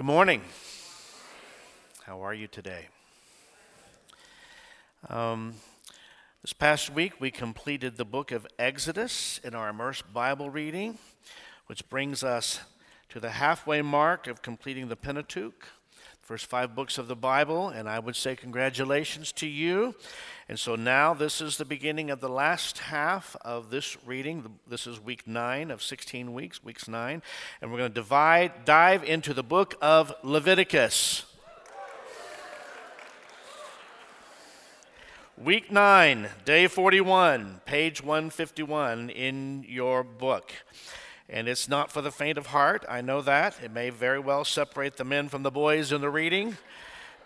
Good morning. How are you today? Um, this past week, we completed the book of Exodus in our immersed Bible reading, which brings us to the halfway mark of completing the Pentateuch, first five books of the Bible, and I would say congratulations to you. And so now this is the beginning of the last half of this reading. This is week nine of 16 weeks, weeks nine. And we're going to divide, dive into the book of Leviticus. Week 9, day 41, page 151 in your book. And it's not for the faint of heart, I know that. It may very well separate the men from the boys in the reading.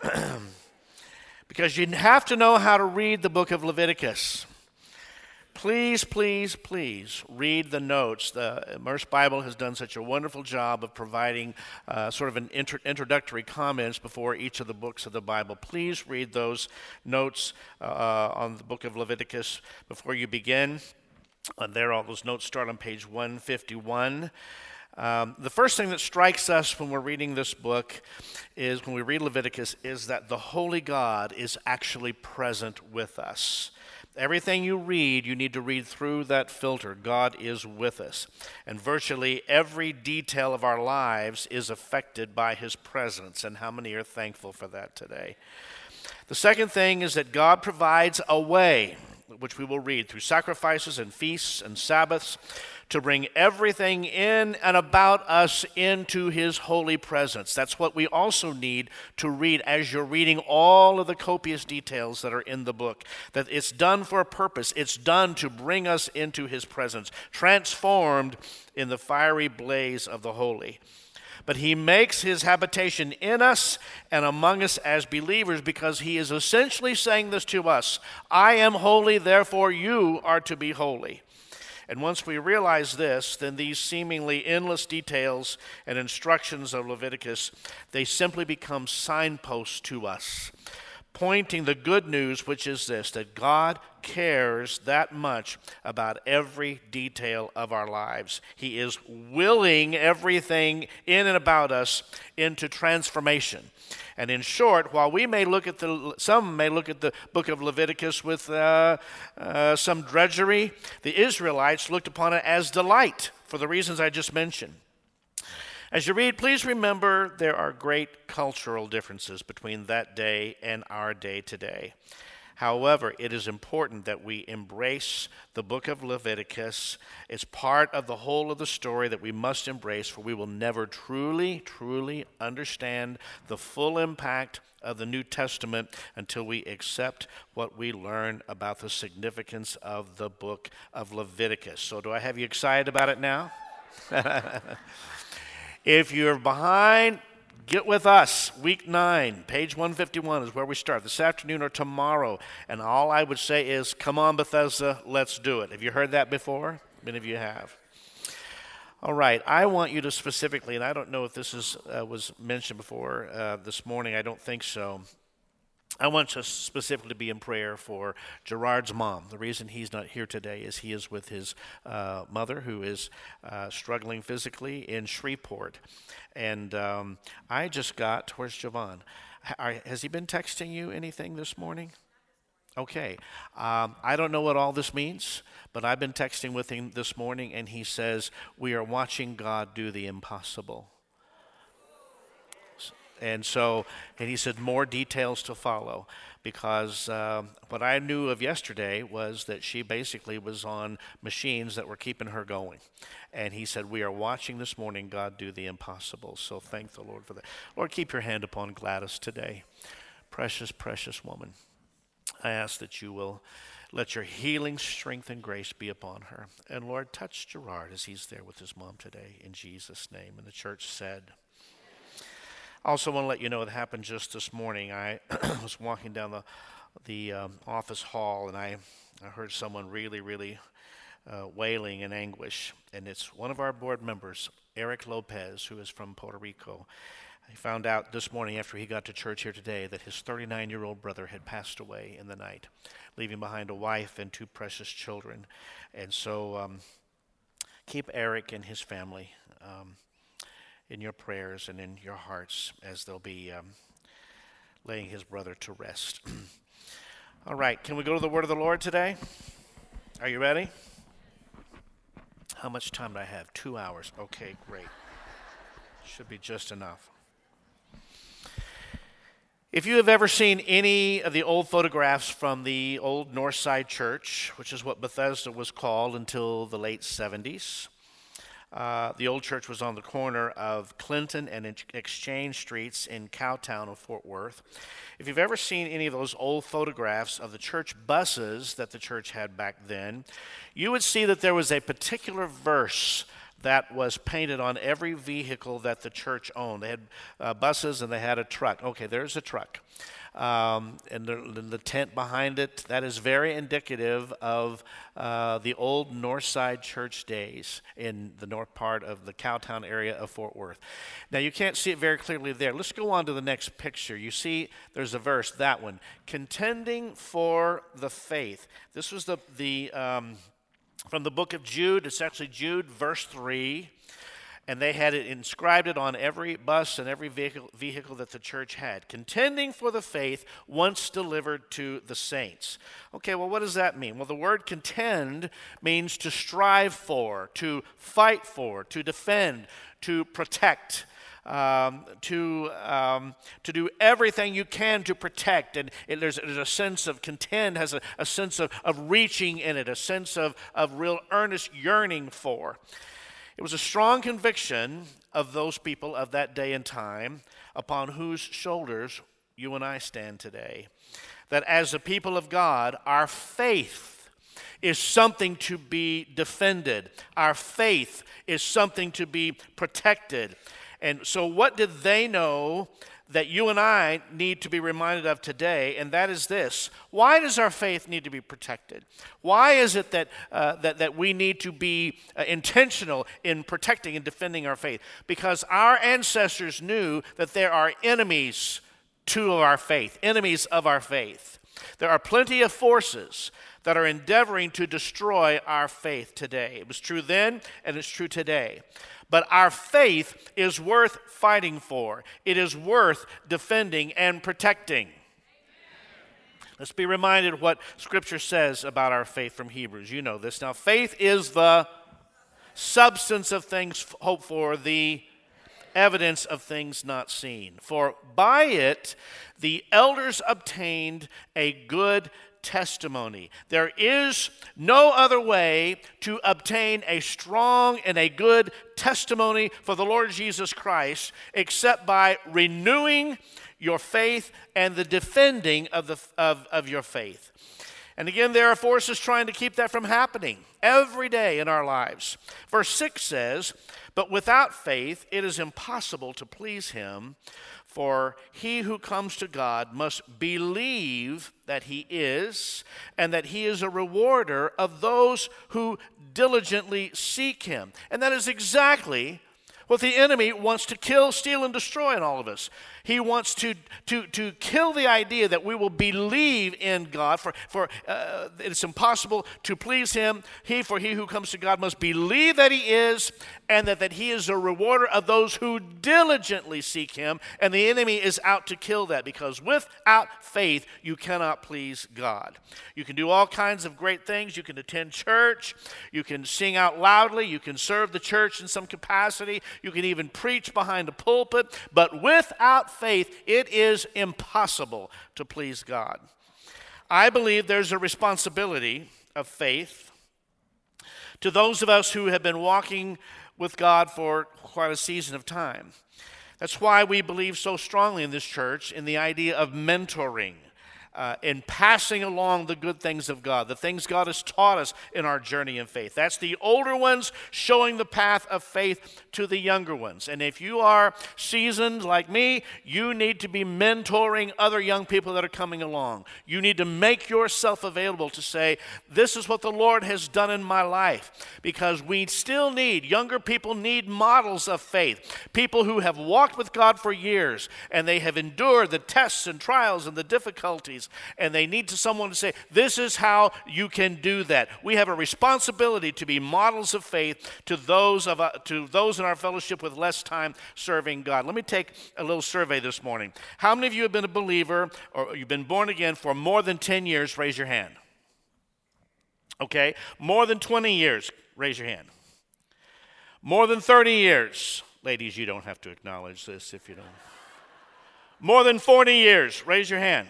because you have to know how to read the book of Leviticus. Please, please, please read the notes. The Immersed Bible has done such a wonderful job of providing uh, sort of an intro- introductory comments before each of the books of the Bible. Please read those notes uh, on the book of Leviticus before you begin. Uh, there, all those notes start on page 151. Um, the first thing that strikes us when we're reading this book is when we read Leviticus is that the Holy God is actually present with us. Everything you read, you need to read through that filter. God is with us. And virtually every detail of our lives is affected by His presence. And how many are thankful for that today? The second thing is that God provides a way, which we will read through sacrifices and feasts and Sabbaths to bring everything in and about us into His holy presence. That's what we also need to read as you're reading all of the copious details that are in the book. That it's done for a purpose, it's done to bring us into His presence, transformed in the fiery blaze of the holy but he makes his habitation in us and among us as believers because he is essentially saying this to us I am holy, therefore you are to be holy. And once we realize this, then these seemingly endless details and instructions of Leviticus, they simply become signposts to us, pointing the good news, which is this that God cares that much about every detail of our lives. He is willing everything in and about us into transformation. And in short, while we may look at the, some may look at the book of Leviticus with uh, uh, some drudgery, the Israelites looked upon it as delight for the reasons I just mentioned. As you read, please remember there are great cultural differences between that day and our day today. However, it is important that we embrace the book of Leviticus. It's part of the whole of the story that we must embrace, for we will never truly, truly understand the full impact of the New Testament until we accept what we learn about the significance of the book of Leviticus. So, do I have you excited about it now? if you're behind, Get with us. Week 9, page 151 is where we start this afternoon or tomorrow. And all I would say is, come on, Bethesda, let's do it. Have you heard that before? Many of you have. All right, I want you to specifically, and I don't know if this is, uh, was mentioned before uh, this morning, I don't think so. I want us specifically to be in prayer for Gerard's mom. The reason he's not here today is he is with his uh, mother, who is uh, struggling physically in Shreveport. And um, I just got, where's Javon? Has he been texting you anything this morning? Okay. Um, I don't know what all this means, but I've been texting with him this morning, and he says, We are watching God do the impossible. And so, and he said, more details to follow because uh, what I knew of yesterday was that she basically was on machines that were keeping her going. And he said, We are watching this morning God do the impossible. So thank the Lord for that. Lord, keep your hand upon Gladys today. Precious, precious woman. I ask that you will let your healing strength and grace be upon her. And Lord, touch Gerard as he's there with his mom today in Jesus' name. And the church said, Also want to let you know what happened just this morning. I was walking down the the um, office hall and I, I heard someone really, really uh, wailing in anguish. And it's one of our board members, Eric Lopez, who is from Puerto Rico. I found out this morning after he got to church here today that his 39 year old brother had passed away in the night, leaving behind a wife and two precious children. And so um, keep Eric and his family. Um, in your prayers and in your hearts as they'll be um, laying his brother to rest. All right, can we go to the word of the Lord today? Are you ready? How much time do I have? Two hours. Okay, great. Should be just enough. If you have ever seen any of the old photographs from the old Northside Church, which is what Bethesda was called until the late 70s, uh, the old church was on the corner of Clinton and Exchange Streets in Cowtown of Fort Worth. If you've ever seen any of those old photographs of the church buses that the church had back then, you would see that there was a particular verse that was painted on every vehicle that the church owned. They had uh, buses and they had a truck. Okay, there's a truck um, and the, the, tent behind it. That is very indicative of uh, the old North Side Church days in the north part of the Cowtown area of Fort Worth. Now, you can't see it very clearly there. Let's go on to the next picture. You see, there's a verse, that one, contending for the faith. This was the, the um, from the book of Jude. It's actually Jude, verse 3 and they had it inscribed it on every bus and every vehicle, vehicle that the church had contending for the faith once delivered to the saints okay well what does that mean well the word contend means to strive for to fight for to defend to protect um, to, um, to do everything you can to protect. And it, there's, there's, a sense of contend, has a, a sense of, of reaching in it, a sense of, of real earnest yearning for. It was a strong conviction of those people of that day and time upon whose shoulders you and I stand today. That as a people of God, our faith is something to be defended, our faith is something to be protected. And so, what did they know that you and I need to be reminded of today, and that is this why does our faith need to be protected? Why is it that, uh, that, that we need to be uh, intentional in protecting and defending our faith? Because our ancestors knew that there are enemies to our faith, enemies of our faith. There are plenty of forces that are endeavoring to destroy our faith today. It was true then, and it's true today. But our faith is worth fighting for, it is worth defending and protecting. Let's be reminded what Scripture says about our faith from Hebrews. You know this. Now, faith is the substance of things hoped for, the evidence of things not seen. For by it the elders obtained a good testimony. There is no other way to obtain a strong and a good testimony for the Lord Jesus Christ except by renewing your faith and the defending of, the, of, of your faith. And again, there are forces trying to keep that from happening every day in our lives. Verse 6 says, But without faith it is impossible to please him. For he who comes to God must believe that he is, and that he is a rewarder of those who diligently seek him. And that is exactly what the enemy wants to kill, steal, and destroy in all of us. He wants to, to, to kill the idea that we will believe in God, for, for uh, it's impossible to please Him. He, for he who comes to God, must believe that He is, and that, that He is a rewarder of those who diligently seek Him. And the enemy is out to kill that because without faith, you cannot please God. You can do all kinds of great things. You can attend church, you can sing out loudly, you can serve the church in some capacity, you can even preach behind a pulpit, but without faith, it is impossible to please God. I believe there's a responsibility of faith to those of us who have been walking with God for quite a season of time. That's why we believe so strongly in this church in the idea of mentoring uh, in passing along the good things of God, the things God has taught us in our journey in faith. That's the older ones showing the path of faith to the younger ones. And if you are seasoned like me, you need to be mentoring other young people that are coming along. You need to make yourself available to say, This is what the Lord has done in my life. Because we still need, younger people need models of faith. People who have walked with God for years and they have endured the tests and trials and the difficulties and they need to someone to say, This is how you can do that. We have a responsibility to be models of faith to those, of, uh, to those in our fellowship with less time serving God. Let me take a little survey this morning. How many of you have been a believer or you've been born again for more than 10 years? Raise your hand. Okay, more than 20 years, raise your hand. More than 30 years. Ladies, you don't have to acknowledge this if you don't. More than 40 years, raise your hand.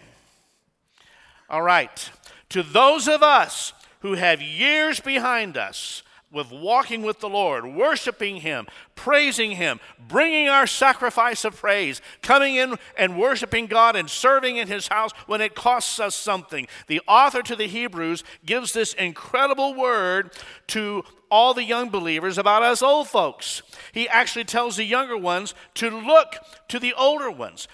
All right. To those of us who have years behind us with walking with the Lord, worshiping Him, praising Him, bringing our sacrifice of praise, coming in and worshiping God and serving in His house when it costs us something. The author to the Hebrews gives this incredible word to all the young believers about us old folks. He actually tells the younger ones to look to the older ones.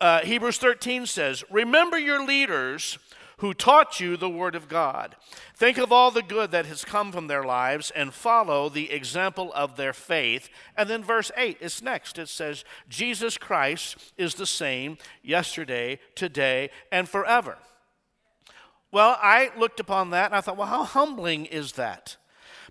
Uh, Hebrews 13 says, Remember your leaders who taught you the Word of God. Think of all the good that has come from their lives and follow the example of their faith. And then verse 8 is next. It says, Jesus Christ is the same yesterday, today, and forever. Well, I looked upon that and I thought, well, how humbling is that?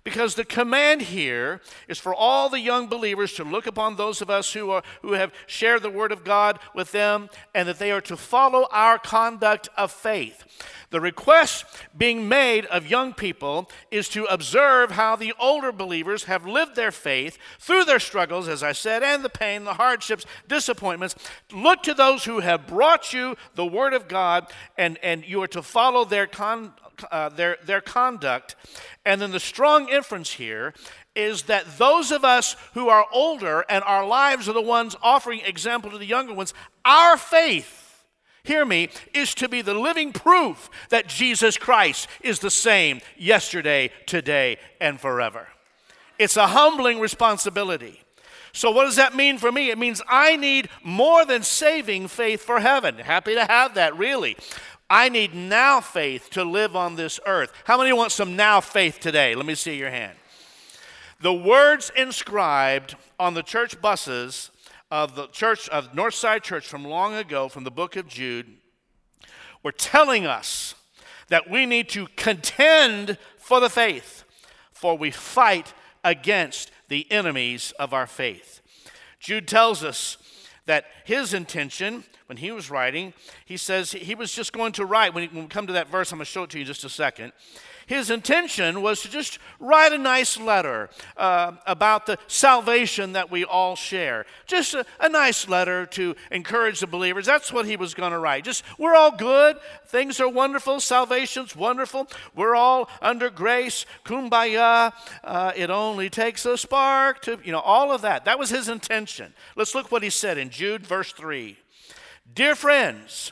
Because the command here is for all the young believers to look upon those of us who, are, who have shared the Word of God with them and that they are to follow our conduct of faith. The request being made of young people is to observe how the older believers have lived their faith through their struggles, as I said, and the pain, the hardships, disappointments. Look to those who have brought you the Word of God, and, and you are to follow their, con, uh, their, their conduct. And then the strong inference here is that those of us who are older and our lives are the ones offering example to the younger ones, our faith, hear me, is to be the living proof that Jesus Christ is the same yesterday, today, and forever. It's a humbling responsibility. So, what does that mean for me? It means I need more than saving faith for heaven. Happy to have that, really. I need now faith to live on this earth. How many want some now faith today? Let me see your hand. The words inscribed on the church buses of the church of Northside Church from long ago from the book of Jude were telling us that we need to contend for the faith, for we fight against the enemies of our faith. Jude tells us that his intention when he was writing, he says he was just going to write. When, we come to that verse, I'm going to show it to you in just a second. His intention was to just write a nice letter uh, about the salvation that we all share. Just a, a nice letter to encourage the believers. That's what he was going to write. Just, we're all good. Things are wonderful. Salvation's wonderful. We're all under grace. Kumbaya. Uh, it only takes a spark to, you know, all of that. That was his intention. Let's look what he said in Jude, verse 3. Dear friends,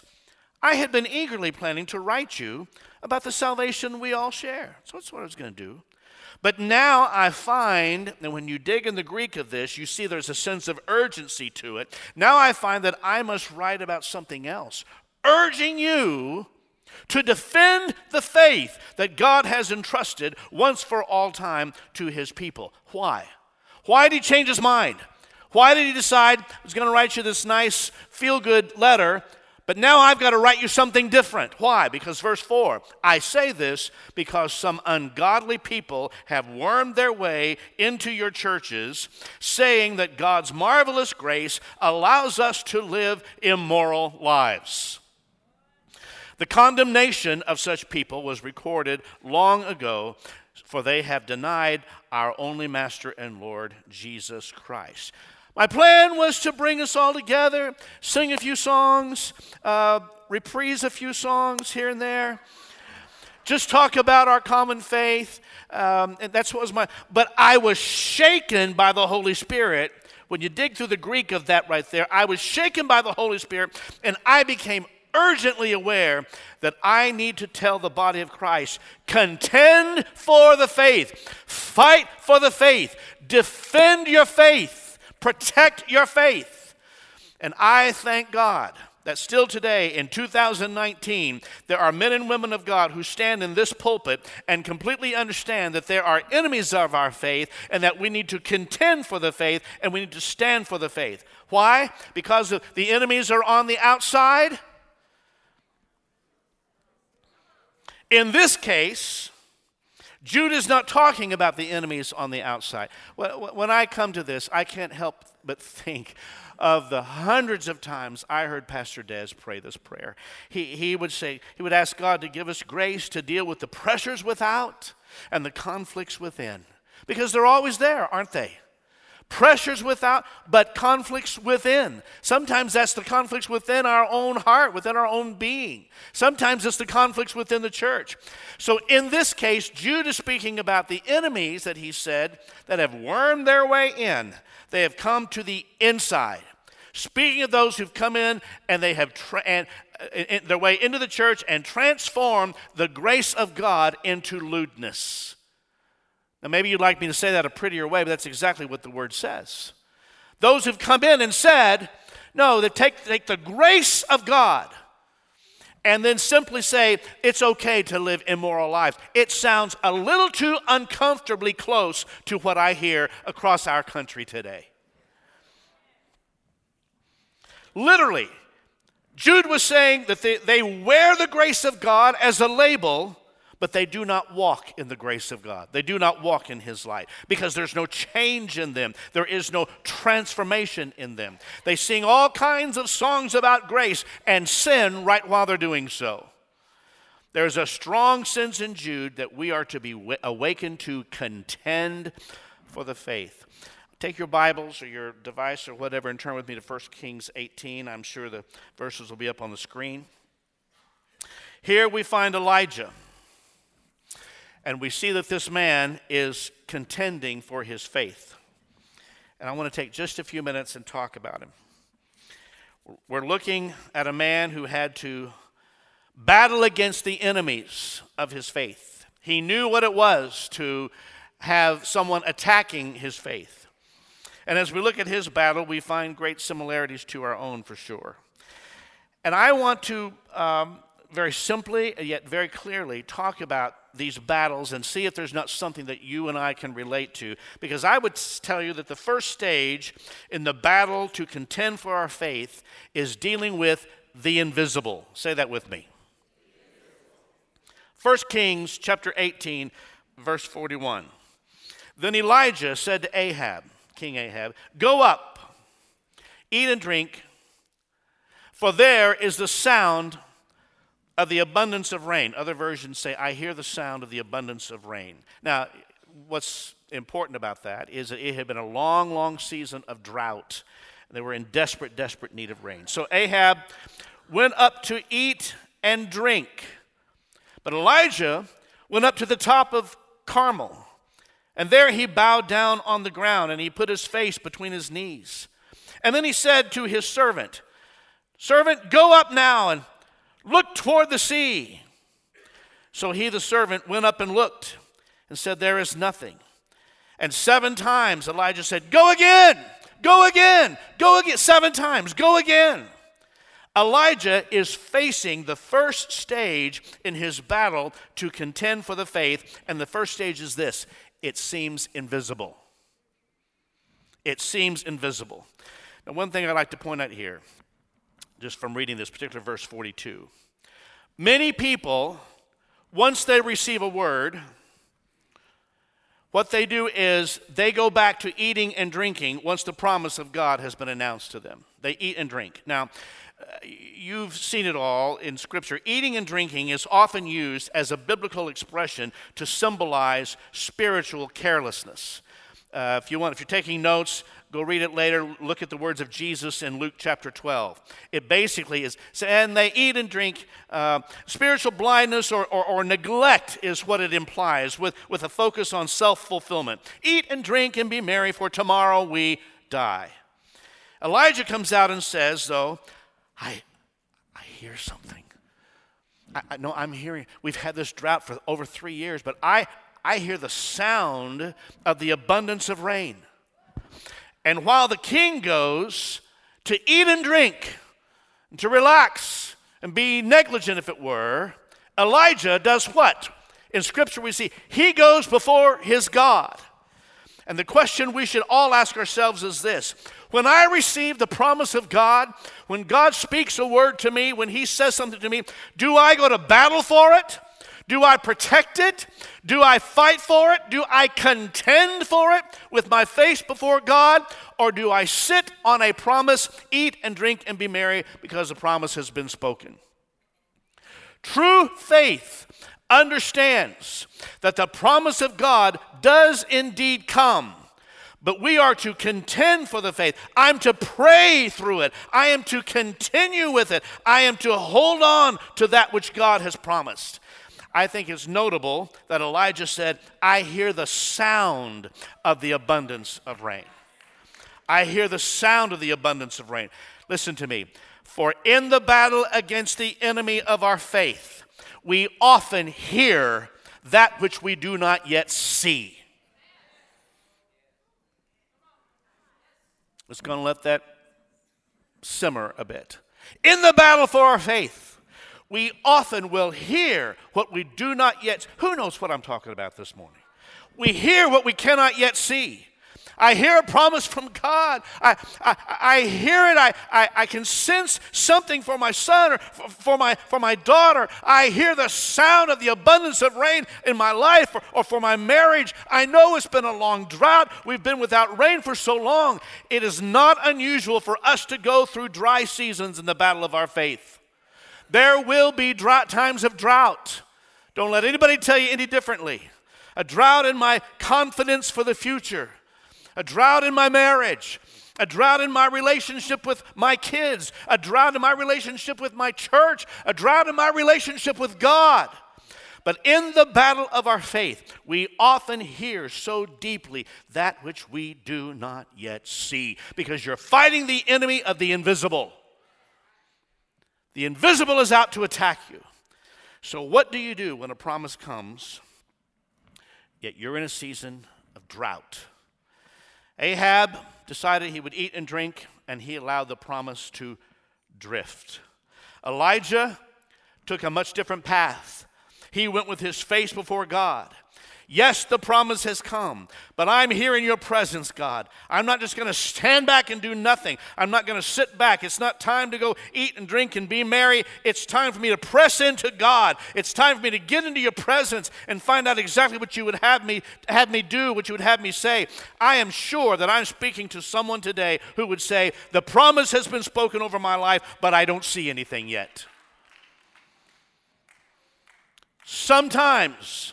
I had been eagerly planning to write you about the salvation we all share. So that's what I was going to do. But now I find that when you dig in the Greek of this, you see there's a sense of urgency to it. Now I find that I must write about something else, urging you to defend the faith that God has entrusted once for all time to his people. Why? Why did he change his mind? Why did he decide I was going to write you this nice, feel good letter, but now I've got to write you something different? Why? Because verse 4 I say this because some ungodly people have wormed their way into your churches, saying that God's marvelous grace allows us to live immoral lives. The condemnation of such people was recorded long ago, for they have denied our only Master and Lord, Jesus Christ. My plan was to bring us all together, sing a few songs, uh, reprise a few songs here and there, just talk about our common faith. Um, and that's what was my. But I was shaken by the Holy Spirit. When you dig through the Greek of that right there, I was shaken by the Holy Spirit, and I became urgently aware that I need to tell the body of Christ contend for the faith, fight for the faith, defend your faith. Protect your faith. And I thank God that still today in 2019, there are men and women of God who stand in this pulpit and completely understand that there are enemies of our faith and that we need to contend for the faith and we need to stand for the faith. Why? Because the enemies are on the outside? In this case, Jude is not talking about the enemies on the outside. When I come to this, I can't help but think of the hundreds of times I heard Pastor Des pray this prayer. He, he would say, he would ask God to give us grace to deal with the pressures without and the conflicts within. Because they're always there, aren't they? Pressures without, but conflicts within. Sometimes that's the conflicts within our own heart, within our own being. Sometimes it's the conflicts within the church. So in this case, Jude is speaking about the enemies that he said that have wormed their way in. They have come to the inside. Speaking of those who've come in and they have tra- and, uh, their way into the church and transformed the grace of God into lewdness. Now, maybe you'd like me to say that a prettier way, but that's exactly what the word says. Those who've come in and said, no, they take, take the grace of God and then simply say it's okay to live immoral lives. It sounds a little too uncomfortably close to what I hear across our country today. Literally, Jude was saying that they, they wear the grace of God as a label but they do not walk in the grace of God. They do not walk in His light because there's no change in them. There is no transformation in them. They sing all kinds of songs about grace and sin right while they're doing so. There's a strong sense in Jude that we are to be awakened to contend for the faith. Take your Bibles or your device or whatever and turn with me to 1 Kings 18. I'm sure the verses will be up on the screen. Here we find Elijah. And we see that this man is contending for his faith. And I want to take just a few minutes and talk about him. We're looking at a man who had to battle against the enemies of his faith. He knew what it was to have someone attacking his faith. And as we look at his battle, we find great similarities to our own for sure. And I want to um, very simply, yet very clearly, talk about these battles and see if there's not something that you and I can relate to. Because I would tell you that the first stage in the battle to contend for our faith is dealing with the invisible. Say that with me. 1 Kings chapter 18, verse 41. Then Elijah said to Ahab, King Ahab, Go up, eat and drink, for there is the sound of the abundance of rain. Other versions say, I hear the sound of the abundance of rain. Now, what's important about that is that it had been a long, long season of drought. And they were in desperate, desperate need of rain. So Ahab went up to eat and drink. But Elijah went up to the top of Carmel. And there he bowed down on the ground and he put his face between his knees. And then he said to his servant, Servant, go up now and Look toward the sea. So he, the servant, went up and looked and said, There is nothing. And seven times Elijah said, Go again, go again, go again. Seven times, go again. Elijah is facing the first stage in his battle to contend for the faith, and the first stage is this it seems invisible. It seems invisible. Now, one thing I'd like to point out here just from reading this particular verse 42. Many people, once they receive a word, what they do is they go back to eating and drinking once the promise of God has been announced to them. They eat and drink. Now, uh, you've seen it all in Scripture. Eating and drinking is often used as a biblical expression to symbolize spiritual carelessness. Uh, if you want, if you're taking notes, Go read it later. Look at the words of Jesus in Luke chapter 12. It basically is, and they eat and drink. Uh, spiritual blindness or, or, or, neglect is what it implies, with, with a focus on self fulfillment. Eat and drink and be merry, for tomorrow we die. Elijah comes out and says, though, I, I hear something. I, I know I'm hearing, we've had this drought for over three years, but I, I hear the sound of the abundance of rain. And while the king goes to eat and drink, and to relax and be negligent, if it were, Elijah does what? In Scripture, we see he goes before his God. And the question we should all ask ourselves is this When I receive the promise of God, when God speaks a word to me, when He says something to me, do I go to battle for it? Do I protect it? Do I fight for it? Do I contend for it with my face before God? Or do I sit on a promise, eat and drink and be merry because the promise has been spoken? True faith understands that the promise of God does indeed come. But we are to contend for the faith. I'm to pray through it. I am to continue with it. I am to hold on to that which God has promised. I think it's notable that Elijah said, I hear the sound of the abundance of rain. I hear the sound of the abundance of rain. Listen to me. For in the battle against the enemy of our faith, we often hear that which we do not yet see. Let's going to let that simmer a bit. In the battle for our faith, we often will hear what we do not yet. Who knows what I'm talking about this morning? We hear what we cannot yet see. I hear a promise from God. I, I, I hear it. I, I, I can sense something for my son or for, for, my, for my daughter. I hear the sound of the abundance of rain in my life or, or for my marriage. I know it's been a long drought. We've been without rain for so long. It is not unusual for us to go through dry seasons in the battle of our faith. There will be drought, times of drought. Don't let anybody tell you any differently. A drought in my confidence for the future a drought in my marriage, a drought in my relationship with my kids, a drought in my relationship with my church, a drought in my relationship with God. But in the battle of our faith, we often hear so deeply that which we do not yet see because you're fighting the enemy of the invisible. The invisible is out to attack you. So, what do you do when a promise comes, yet you're in a season of drought? Ahab decided he would eat and drink, and he allowed the promise to drift. Elijah took a much different path. He went with his face before God. Yes, the promise has come, but I'm here in your presence, God. I'm not just going to stand back and do nothing. I'm not going to sit back. It's not time to go eat and drink and be merry. It's time for me to press into God. It's time for me to get into your presence and find out exactly what you would have me have me do, what you would have me say. I am sure that I'm speaking to someone today who would say, "The promise has been spoken over my life, but I don't see anything yet." Sometimes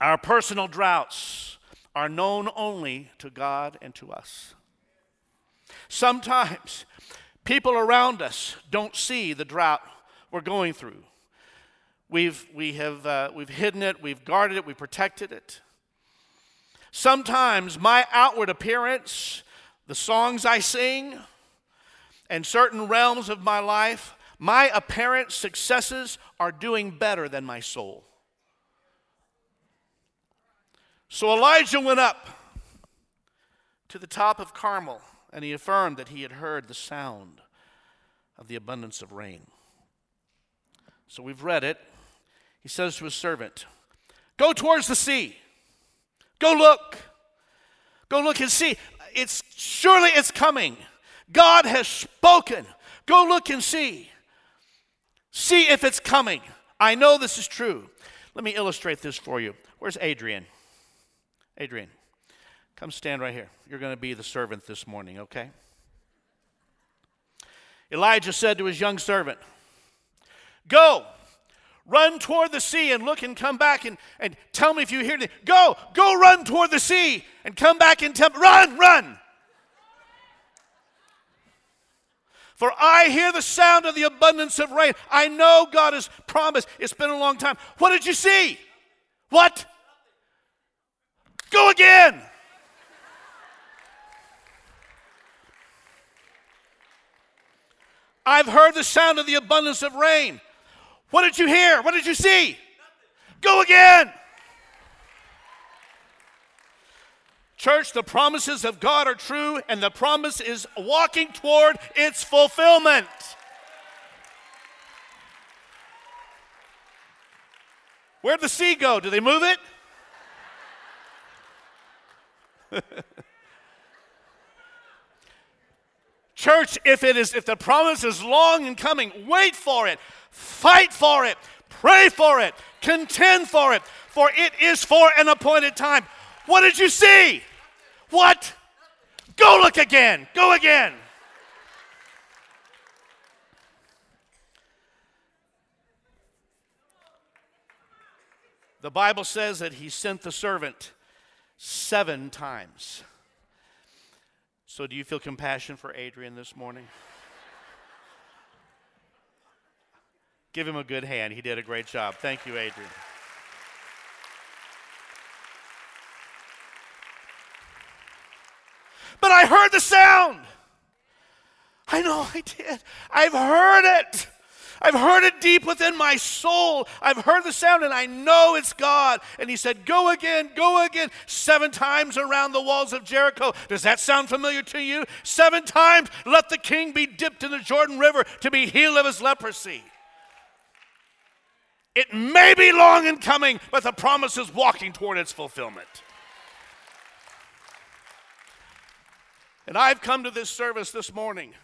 our personal droughts are known only to God and to us. Sometimes people around us don't see the drought we're going through. We've, we have, uh, we've hidden it, we've guarded it, we've protected it. Sometimes my outward appearance, the songs I sing, and certain realms of my life, my apparent successes are doing better than my soul. So Elijah went up to the top of Carmel, and he affirmed that he had heard the sound of the abundance of rain. So we've read it. He says to his servant, Go towards the sea. Go look. Go look and see. It's surely it's coming. God has spoken. Go look and see. See if it's coming. I know this is true. Let me illustrate this for you. Where's Adrian? Adrian, come stand right here. You're going to be the servant this morning, okay? Elijah said to his young servant, Go, run toward the sea and look and come back and, and tell me if you hear me. Go, go run toward the sea and come back and tell me. Run, run. For I hear the sound of the abundance of rain. I know God has promised. It's been a long time. What did you see? What? Go again. I've heard the sound of the abundance of rain. What did you hear? What did you see? Go again. Church, the promises of God are true, and the promise is walking toward its fulfillment. Where'd the sea go? Did they move it? Church, if it is if the promise is long in coming, wait for it. Fight for it. Pray for it. Contend for it. For it is for an appointed time. What did you see? What? Go look again. Go again. The Bible says that he sent the servant seven times. So, do you feel compassion for Adrian this morning? Give him a good hand. He did a great job. Thank you, Adrian. But I heard the sound. I know I did. I've heard it. I've heard it deep within my soul. I've heard the sound and I know it's God. And he said, Go again, go again, seven times around the walls of Jericho. Does that sound familiar to you? Seven times, let the king be dipped in the Jordan River to be healed of his leprosy. It may be long in coming, but the promise is walking toward its fulfillment. And I've come to this service this morning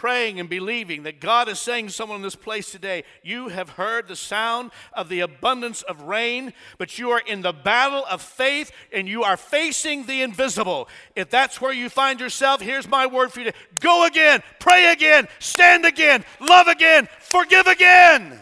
praying and believing that God is saying to someone in this place today, You have heard the sound of the abundance of rain, but you are in the battle of faith and you are facing the invisible. If that's where you find yourself, here's my word for you go again, pray again, stand again, love again, forgive again.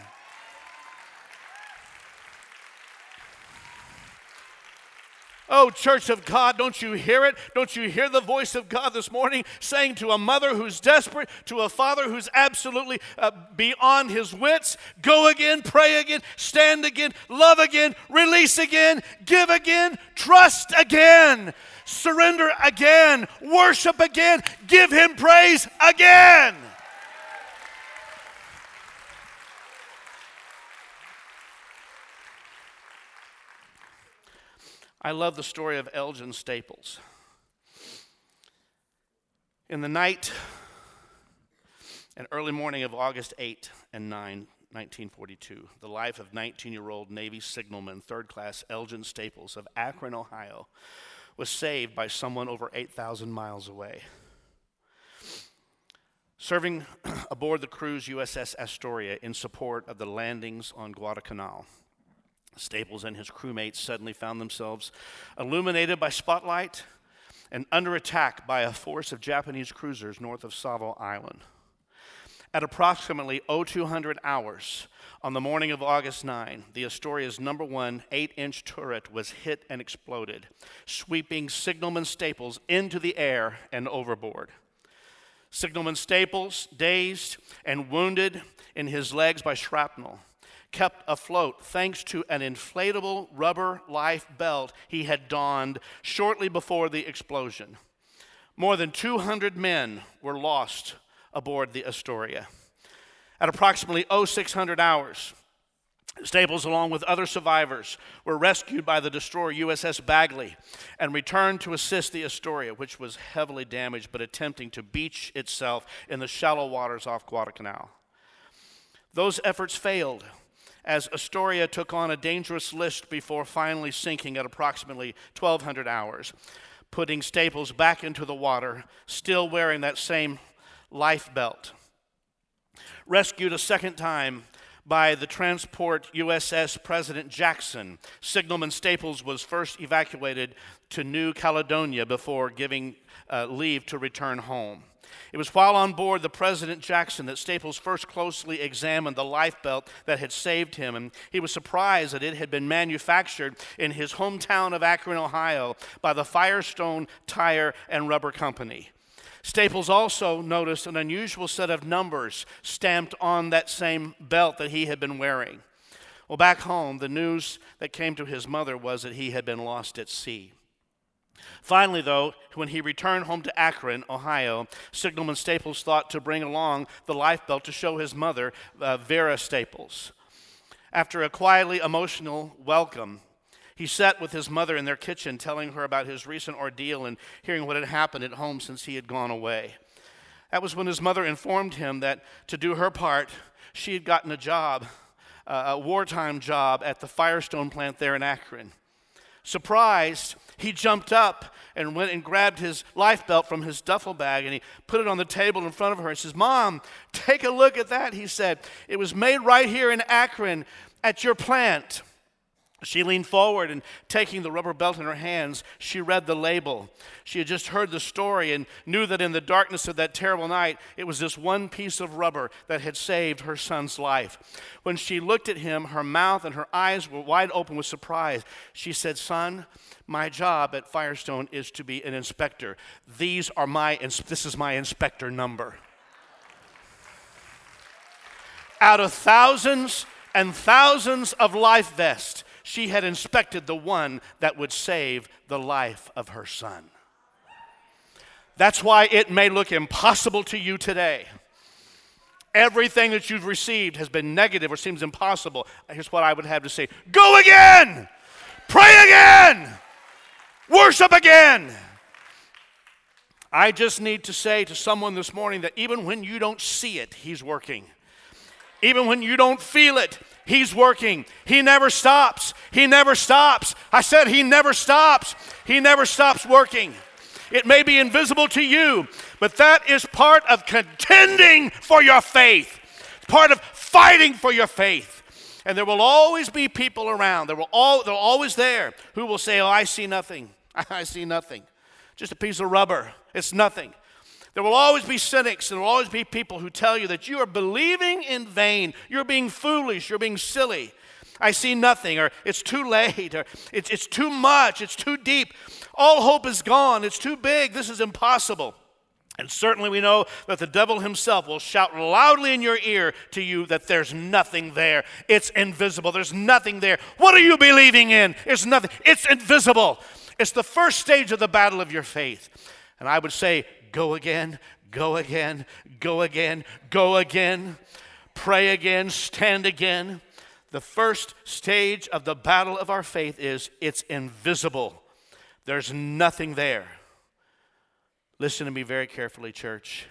Oh, church of God, don't you hear it? Don't you hear the voice of God this morning saying to a mother who's desperate, to a father who's absolutely uh, beyond his wits, go again, pray again, stand again, love again, release again, give again, trust again, surrender again, worship again, give him praise again. I love the story of Elgin Staples. In the night and early morning of August 8 and 9, 1942, the life of 19 year old Navy signalman, third class Elgin Staples of Akron, Ohio, was saved by someone over 8,000 miles away. Serving aboard the cruise USS Astoria in support of the landings on Guadalcanal. Staples and his crewmates suddenly found themselves illuminated by spotlight and under attack by a force of Japanese cruisers north of Savo Island. At approximately 0200 hours on the morning of August 9, the Astoria's number one 8 inch turret was hit and exploded, sweeping Signalman Staples into the air and overboard. Signalman Staples, dazed and wounded in his legs by shrapnel, kept afloat thanks to an inflatable rubber life belt he had donned shortly before the explosion. More than 200 men were lost aboard the Astoria. At approximately 0600 hours, Staples, along with other survivors, were rescued by the destroyer USS Bagley and returned to assist the Astoria, which was heavily damaged but attempting to beach itself in the shallow waters off Guadalcanal. Those efforts failed as Astoria took on a dangerous list before finally sinking at approximately 1200 hours, putting Staples back into the water, still wearing that same life belt. Rescued a second time by the transport USS President Jackson, Signalman Staples was first evacuated to New Caledonia before giving uh, leave to return home. It was while on board the President Jackson that Staples first closely examined the life belt that had saved him, and he was surprised that it had been manufactured in his hometown of Akron, Ohio, by the Firestone Tire and Rubber Company. Staples also noticed an unusual set of numbers stamped on that same belt that he had been wearing. Well, back home, the news that came to his mother was that he had been lost at sea. Finally, though, when he returned home to Akron, Ohio, Signalman Staples thought to bring along the life belt to show his mother, uh, Vera Staples. After a quietly emotional welcome, he sat with his mother in their kitchen, telling her about his recent ordeal and hearing what had happened at home since he had gone away. That was when his mother informed him that to do her part, she had gotten a job, uh, a wartime job at the Firestone plant there in Akron. Surprised, He jumped up and went and grabbed his life belt from his duffel bag and he put it on the table in front of her. He says, Mom, take a look at that. He said, It was made right here in Akron at your plant. She leaned forward and, taking the rubber belt in her hands, she read the label. She had just heard the story and knew that in the darkness of that terrible night, it was this one piece of rubber that had saved her son's life. When she looked at him, her mouth and her eyes were wide open with surprise. She said, Son, my job at Firestone is to be an inspector. These are my, this is my inspector number. Out of thousands and thousands of life vests, she had inspected the one that would save the life of her son. That's why it may look impossible to you today. Everything that you've received has been negative or seems impossible. Here's what I would have to say Go again! Pray again! Worship again! I just need to say to someone this morning that even when you don't see it, He's working. Even when you don't feel it, He's working. He never stops. He never stops. I said He never stops. He never stops working. It may be invisible to you, but that is part of contending for your faith, part of fighting for your faith. And there will always be people around. There will all, they're always there who will say, Oh, I see nothing. I see nothing. Just a piece of rubber. It's nothing. There will always be cynics, and there will always be people who tell you that you are believing in vain. You're being foolish. You're being silly. I see nothing, or it's too late, or it's, it's too much, it's too deep. All hope is gone. It's too big. This is impossible. And certainly we know that the devil himself will shout loudly in your ear to you that there's nothing there. It's invisible. There's nothing there. What are you believing in? It's nothing. It's invisible. It's the first stage of the battle of your faith. And I would say, go again, go again, go again, go again, pray again, stand again. The first stage of the battle of our faith is it's invisible. There's nothing there. Listen to me very carefully, church.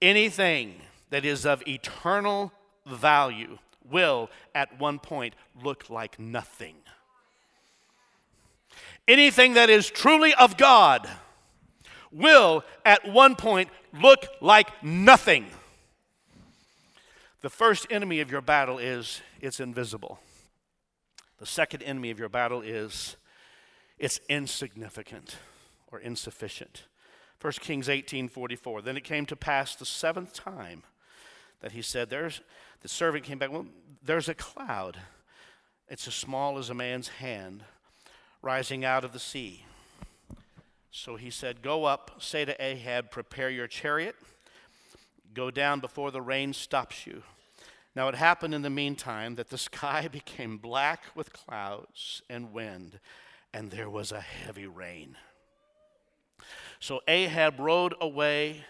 Anything that is of eternal value will, at one point, look like nothing. Anything that is truly of God will at one point look like nothing. The first enemy of your battle is it's invisible. The second enemy of your battle is it's insignificant or insufficient. 1 Kings 18:44. Then it came to pass the seventh time that he said, There's the servant came back. Well, there's a cloud. It's as small as a man's hand rising out of the sea. So he said, Go up, say to Ahab, prepare your chariot, go down before the rain stops you. Now it happened in the meantime that the sky became black with clouds and wind, and there was a heavy rain. So Ahab rode away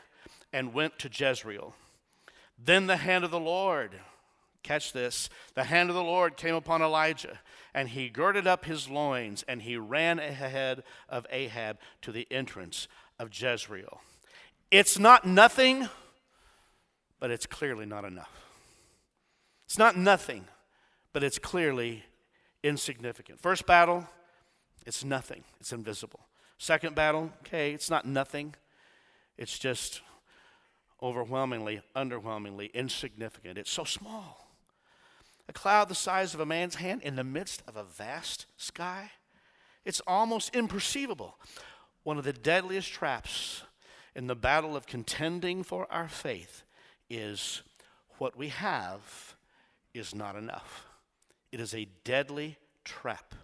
and went to Jezreel. Then the hand of the Lord, catch this, the hand of the Lord came upon Elijah and he girded up his loins, and he ran ahead of Ahab to the entrance of Jezreel. It's not nothing, but it's clearly not enough. It's not nothing, but it's clearly insignificant. First battle, it's nothing, it's invisible. Second battle, okay, it's not nothing, it's just overwhelmingly, underwhelmingly insignificant. It's so small. A cloud the size of a man's hand in the midst of a vast sky? It's almost imperceivable. One of the deadliest traps in the battle of contending for our faith is what we have is not enough. It is a deadly trap.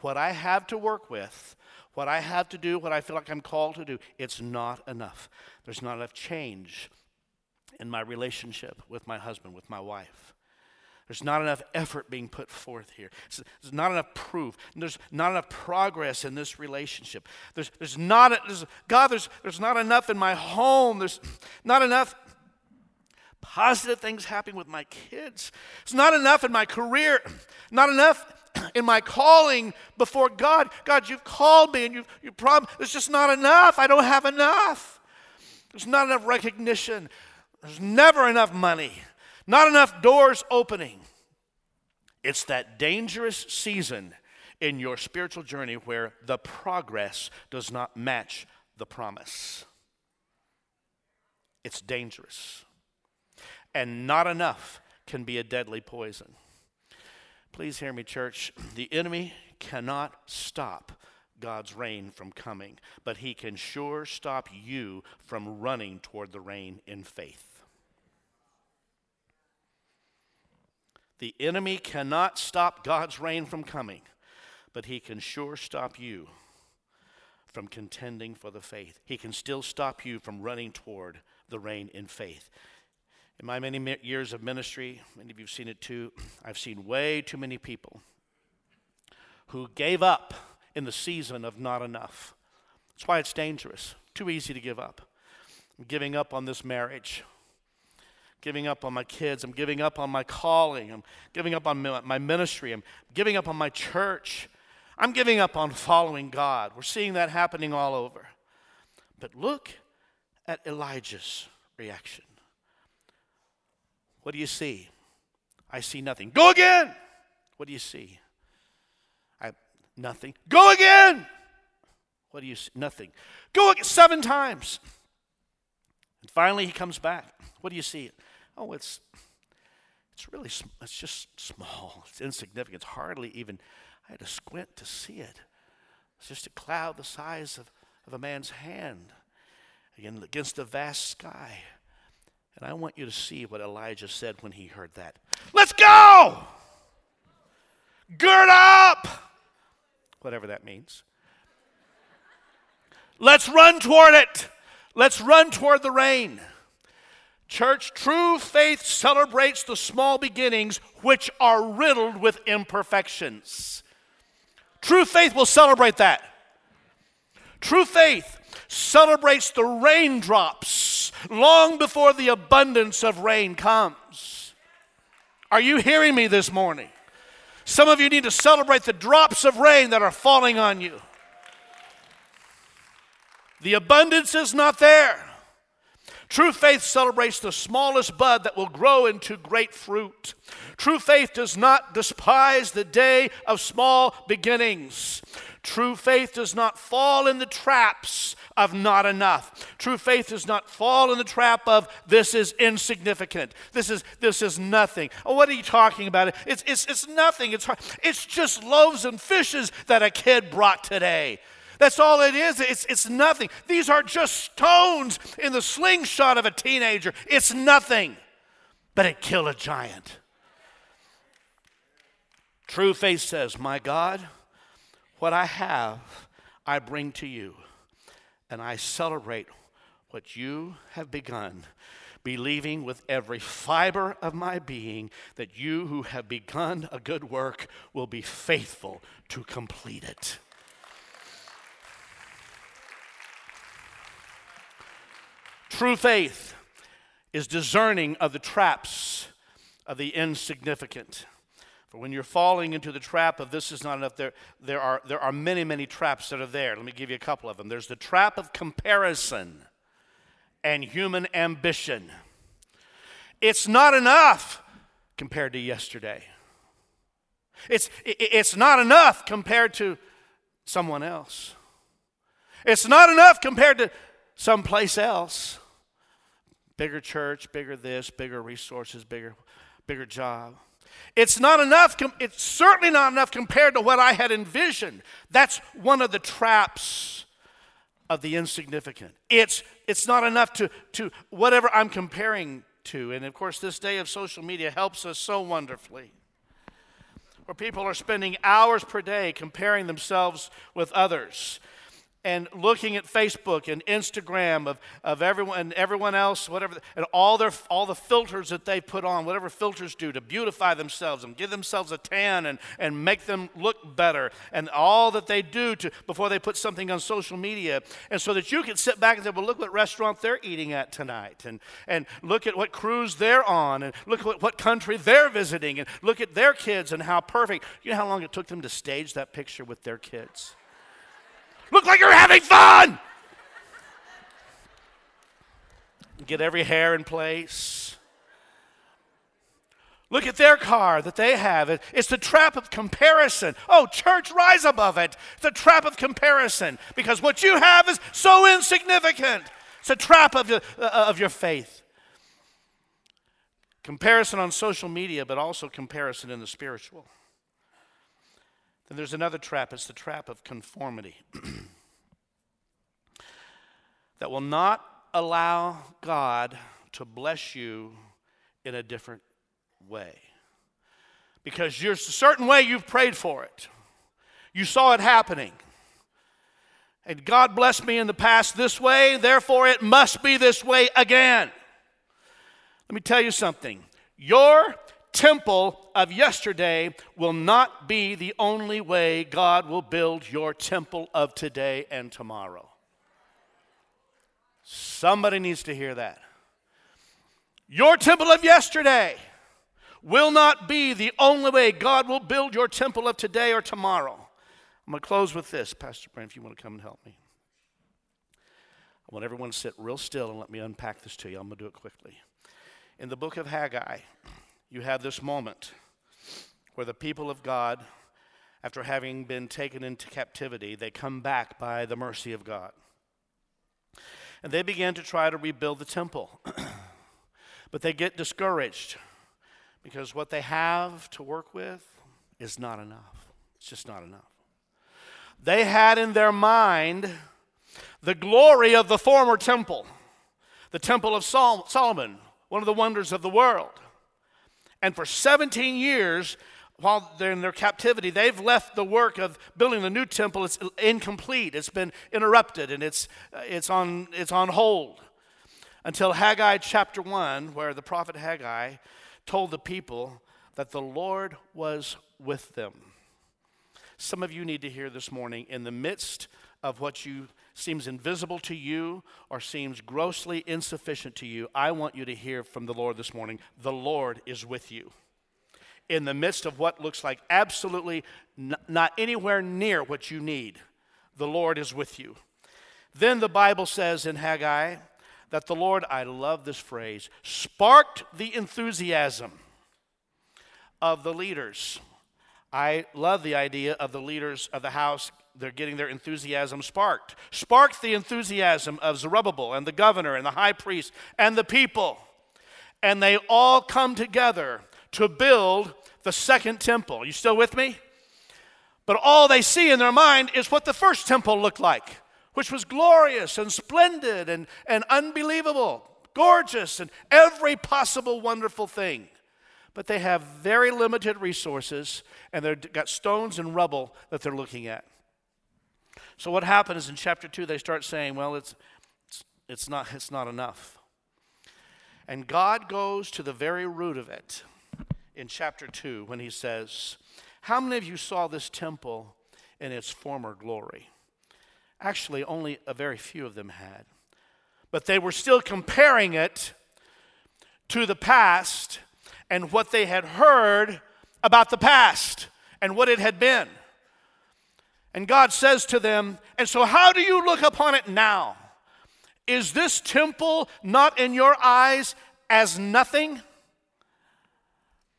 What I have to work with, what I have to do, what I feel like I'm called to do, it's not enough. There's not enough change in my relationship with my husband, with my wife. There's not enough effort being put forth here. There's not enough proof. There's not enough progress in this relationship. There's, there's not, there's, God, there's, there's not enough in my home. There's not enough positive things happening with my kids. It's not enough in my career. Not enough in my calling before God. God, you've called me and you've, you promised. There's just not enough. I don't have enough. There's not enough recognition. There's never enough money not enough doors opening. It's that dangerous season in your spiritual journey where the progress does not match the promise. It's dangerous. And not enough can be a deadly poison. Please hear me, church. The enemy cannot stop God's rain from coming, but he can sure stop you from running toward the rain in faith. The enemy cannot stop God's rain from coming, but he can sure stop you from contending for the faith. He can still stop you from running toward the rain in faith. In my many years of ministry, many of you have seen it too, I've seen way too many people who gave up in the season of not enough. That's why it's dangerous. Too easy to give up. I'm giving up on this marriage. Giving up on my kids. I'm giving up on my calling. I'm giving up on my ministry. I'm giving up on my church. I'm giving up on following God. We're seeing that happening all over. But look at Elijah's reaction. What do you see? I see nothing. Go again. What do you see? I nothing. Go again. What do you see? Nothing. Go again seven times. And finally he comes back. What do you see? Oh, it's it's really it's just small. It's insignificant. It's hardly even. I had to squint to see it. It's just a cloud the size of, of a man's hand again against the vast sky. And I want you to see what Elijah said when he heard that. Let's go! Gird up! Whatever that means. Let's run toward it. Let's run toward the rain. Church, true faith celebrates the small beginnings which are riddled with imperfections. True faith will celebrate that. True faith celebrates the raindrops long before the abundance of rain comes. Are you hearing me this morning? Some of you need to celebrate the drops of rain that are falling on you. The abundance is not there. True faith celebrates the smallest bud that will grow into great fruit. True faith does not despise the day of small beginnings. True faith does not fall in the traps of not enough. True faith does not fall in the trap of this is insignificant. This is this is nothing. Oh, what are you talking about? It's it's it's nothing. It's it's just loaves and fishes that a kid brought today. That's all it is. It's, it's nothing. These are just stones in the slingshot of a teenager. It's nothing, but it killed a giant. True faith says, My God, what I have, I bring to you, and I celebrate what you have begun believing with every fiber of my being that you who have begun a good work will be faithful to complete it. True faith is discerning of the traps of the insignificant. For when you're falling into the trap of this is not enough, there, there, are, there are many, many traps that are there. Let me give you a couple of them. There's the trap of comparison and human ambition. It's not enough compared to yesterday. It's, it's not enough compared to someone else. It's not enough compared to someplace else. Bigger church, bigger this, bigger resources, bigger, bigger job. It's not enough, it's certainly not enough compared to what I had envisioned. That's one of the traps of the insignificant. It's, it's not enough to, to whatever I'm comparing to. And of course, this day of social media helps us so wonderfully. Where people are spending hours per day comparing themselves with others and looking at Facebook and Instagram of, of everyone and everyone else, whatever, and all their all the filters that they put on, whatever filters do to beautify themselves and give themselves a tan and, and make them look better, and all that they do to before they put something on social media, and so that you can sit back and say, well, look what restaurant they're eating at tonight, and and look at what cruise they're on, and look at what, what country they're visiting, and look at their kids and how perfect. You know how long it took them to stage that picture with their kids? Look like you're having fun. Get every hair in place. Look at their car that they have. It's the trap of comparison. Oh, church, rise above it. It's a trap of comparison because what you have is so insignificant. It's a trap of, uh, of your faith. Comparison on social media, but also comparison in the spiritual. Then there's another trap. It's the trap of conformity that will not allow God to bless you in a different way. Because there's a certain way you've prayed for it. You saw it happening. And God blessed me in the past this way, therefore it must be this way again. Let me tell you something. Your temple of yesterday will not be the only way God will build your temple of today and tomorrow. Somebody needs to hear that. Your temple of yesterday will not be the only way God will build your temple of today or tomorrow. I'm going to close with this. Pastor Brent, if you want to come and help me. I want everyone to sit real still and let me unpack this to you. I'm going to do it quickly. In the book of Haggai, you have this moment where the people of God, after having been taken into captivity, they come back by the mercy of God. And they begin to try to rebuild the temple. but they get discouraged because what they have to work with is not enough. It's just not enough. They had in their mind the glory of the former temple, the temple of Sol- Solomon, one of the wonders of the world. And for 17 years, while they're in their captivity, they've left the work of building the new temple. It's incomplete. It's been interrupted and it's, uh, it's, on, it's on hold until Haggai chapter 1, where the prophet Haggai told the people that the Lord was with them. Some of you need to hear this morning in the midst of what you seems invisible to you or seems grossly insufficient to you, I want you to hear from the Lord this morning. The Lord is with you. In the midst of what looks like absolutely not anywhere near what you need, the Lord is with you. Then the Bible says in Haggai that the Lord, I love this phrase, sparked the enthusiasm of the leaders. I love the idea of the leaders of the house. They're getting their enthusiasm sparked. Sparked the enthusiasm of Zerubbabel and the governor and the high priest and the people. And they all come together to build the second temple. You still with me? But all they see in their mind is what the first temple looked like which was glorious and splendid and, and unbelievable, gorgeous, and every possible wonderful thing. But they have very limited resources and they've got stones and rubble that they're looking at. So what happens in chapter 2 they start saying, well it's it's, it's not it's not enough. And God goes to the very root of it in chapter 2 when he says, "How many of you saw this temple in its former glory?" Actually, only a very few of them had. But they were still comparing it to the past and what they had heard about the past and what it had been. And God says to them, And so, how do you look upon it now? Is this temple not in your eyes as nothing?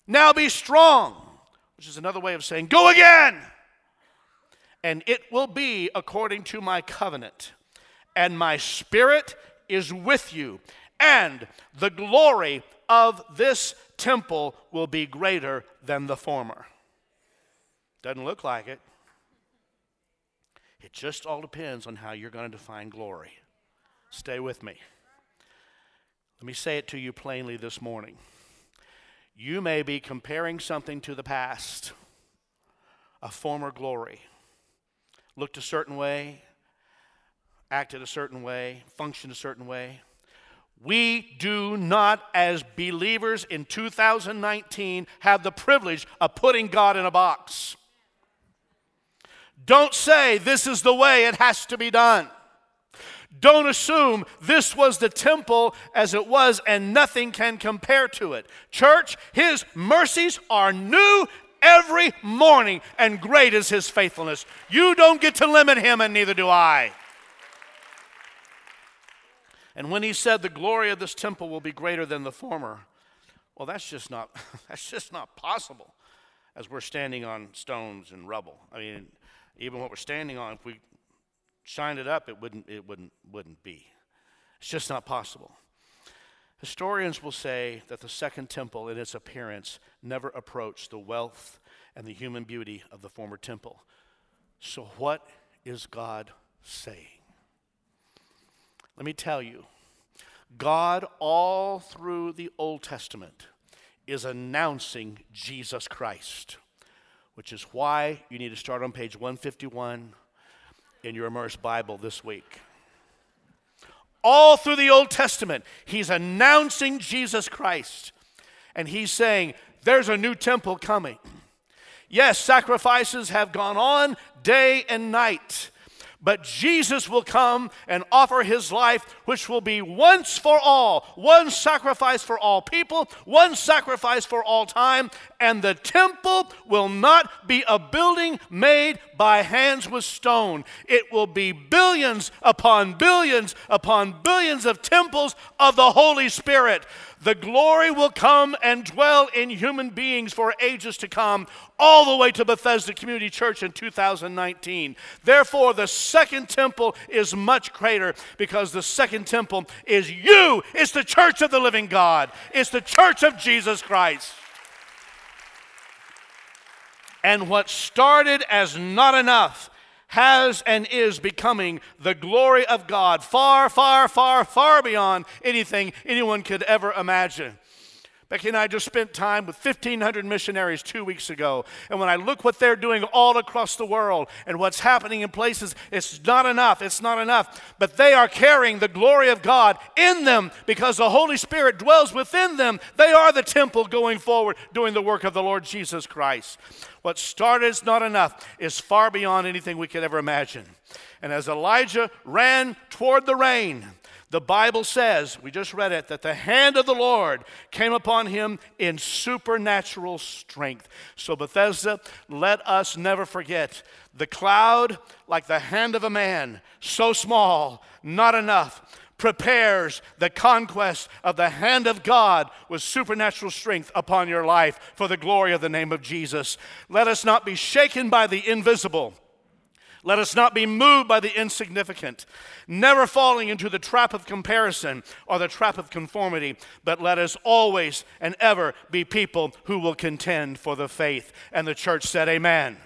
Now be strong, which is another way of saying, Go again and it will be according to my covenant. And my spirit is with you, and the glory of this temple will be greater than the former. Doesn't look like it. It just all depends on how you're going to define glory. Stay with me. Let me say it to you plainly this morning. You may be comparing something to the past, a former glory looked a certain way, acted a certain way, functioned a certain way. We do not, as believers in 2019, have the privilege of putting God in a box. Don't say this is the way it has to be done. Don't assume this was the temple as it was and nothing can compare to it. Church, His mercies are new every morning, and great is his faithfulness. You don't get to limit him, and neither do I. And when he said, The glory of this temple will be greater than the former, Well, that's just not that's just not possible as we're standing on stones and rubble. I mean, even what we're standing on, if we shined it up, it wouldn't it wouldn't wouldn't be. It's just not possible. Historians will say that the second temple in its appearance never approached the wealth and the human beauty of the former temple. So, what is God saying? Let me tell you God, all through the Old Testament, is announcing Jesus Christ, which is why you need to start on page 151 in your immersed Bible this week. All through the Old Testament, he's announcing Jesus Christ. And he's saying, There's a new temple coming. Yes, sacrifices have gone on day and night. But Jesus will come and offer his life, which will be once for all, one sacrifice for all people, one sacrifice for all time. And the temple will not be a building made by hands with stone. It will be billions upon billions upon billions of temples of the Holy Spirit. The glory will come and dwell in human beings for ages to come, all the way to Bethesda Community Church in 2019. Therefore, the second temple is much greater because the second temple is you. It's the church of the living God, it's the church of Jesus Christ. And what started as not enough has and is becoming the glory of God, far, far, far, far beyond anything anyone could ever imagine. Becky and I just spent time with 1,500 missionaries two weeks ago. And when I look what they're doing all across the world and what's happening in places, it's not enough. It's not enough. But they are carrying the glory of God in them because the Holy Spirit dwells within them. They are the temple going forward, doing the work of the Lord Jesus Christ. What started is not enough is far beyond anything we could ever imagine. And as Elijah ran toward the rain, the Bible says, we just read it, that the hand of the Lord came upon him in supernatural strength. So, Bethesda, let us never forget the cloud, like the hand of a man, so small, not enough, prepares the conquest of the hand of God with supernatural strength upon your life for the glory of the name of Jesus. Let us not be shaken by the invisible let us not be moved by the insignificant, never falling into the trap of comparison or the trap of conformity, but let us always and ever be people who will contend for the faith. And the church said, Amen.